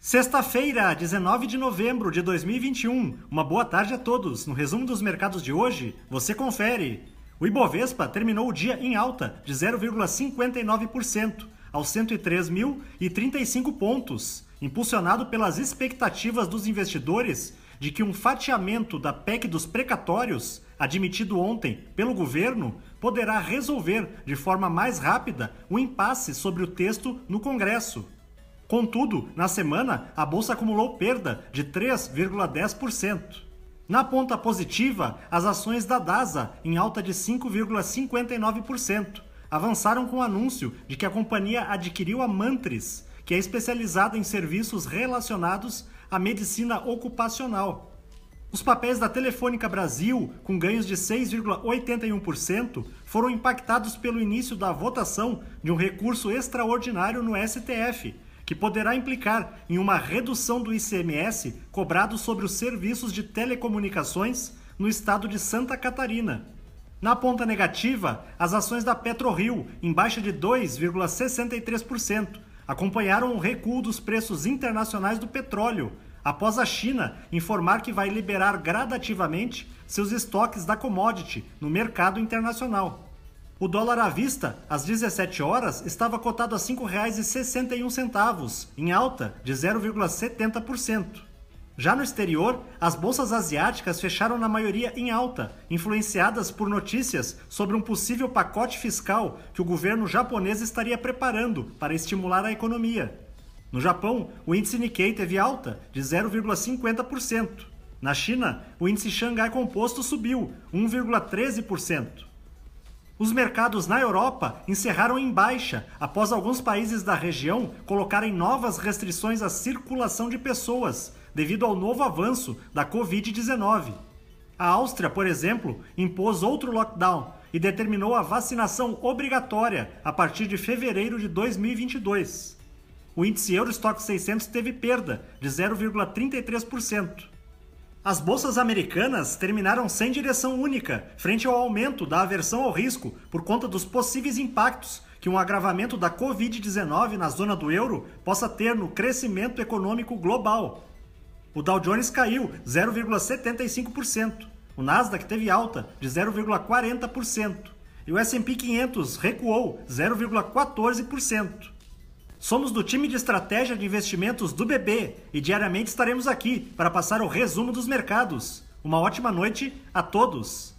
Sexta-feira, 19 de novembro de 2021. Uma boa tarde a todos. No resumo dos mercados de hoje, você confere. O Ibovespa terminou o dia em alta de 0,59% aos 103.035 pontos, impulsionado pelas expectativas dos investidores de que um fatiamento da PEC dos precatórios, admitido ontem pelo governo, poderá resolver de forma mais rápida o impasse sobre o texto no Congresso. Contudo, na semana, a bolsa acumulou perda de 3,10%. Na ponta positiva, as ações da DASA, em alta de 5,59%, avançaram com o anúncio de que a companhia adquiriu a Mantris, que é especializada em serviços relacionados à medicina ocupacional. Os papéis da Telefônica Brasil, com ganhos de 6,81%, foram impactados pelo início da votação de um recurso extraordinário no STF que poderá implicar em uma redução do ICMS cobrado sobre os serviços de telecomunicações no estado de Santa Catarina. Na ponta negativa, as ações da PetroRio, em baixa de 2,63%, acompanharam o recuo dos preços internacionais do petróleo, após a China informar que vai liberar gradativamente seus estoques da commodity no mercado internacional. O dólar à vista, às 17 horas, estava cotado a R$ 5,61, em alta de 0,70%. Já no exterior, as bolsas asiáticas fecharam na maioria em alta, influenciadas por notícias sobre um possível pacote fiscal que o governo japonês estaria preparando para estimular a economia. No Japão, o índice Nikkei teve alta de 0,50%. Na China, o índice Xangai Composto subiu 1,13%. Os mercados na Europa encerraram em baixa após alguns países da região colocarem novas restrições à circulação de pessoas devido ao novo avanço da Covid-19. A Áustria, por exemplo, impôs outro lockdown e determinou a vacinação obrigatória a partir de fevereiro de 2022. O índice Eurostock 600 teve perda de 0,33%. As bolsas americanas terminaram sem direção única frente ao aumento da aversão ao risco por conta dos possíveis impactos que um agravamento da Covid-19 na zona do euro possa ter no crescimento econômico global. O Dow Jones caiu 0,75%, o Nasdaq teve alta de 0,40% e o S&P 500 recuou 0,14%. Somos do time de estratégia de investimentos do BB e diariamente estaremos aqui para passar o resumo dos mercados. Uma ótima noite a todos!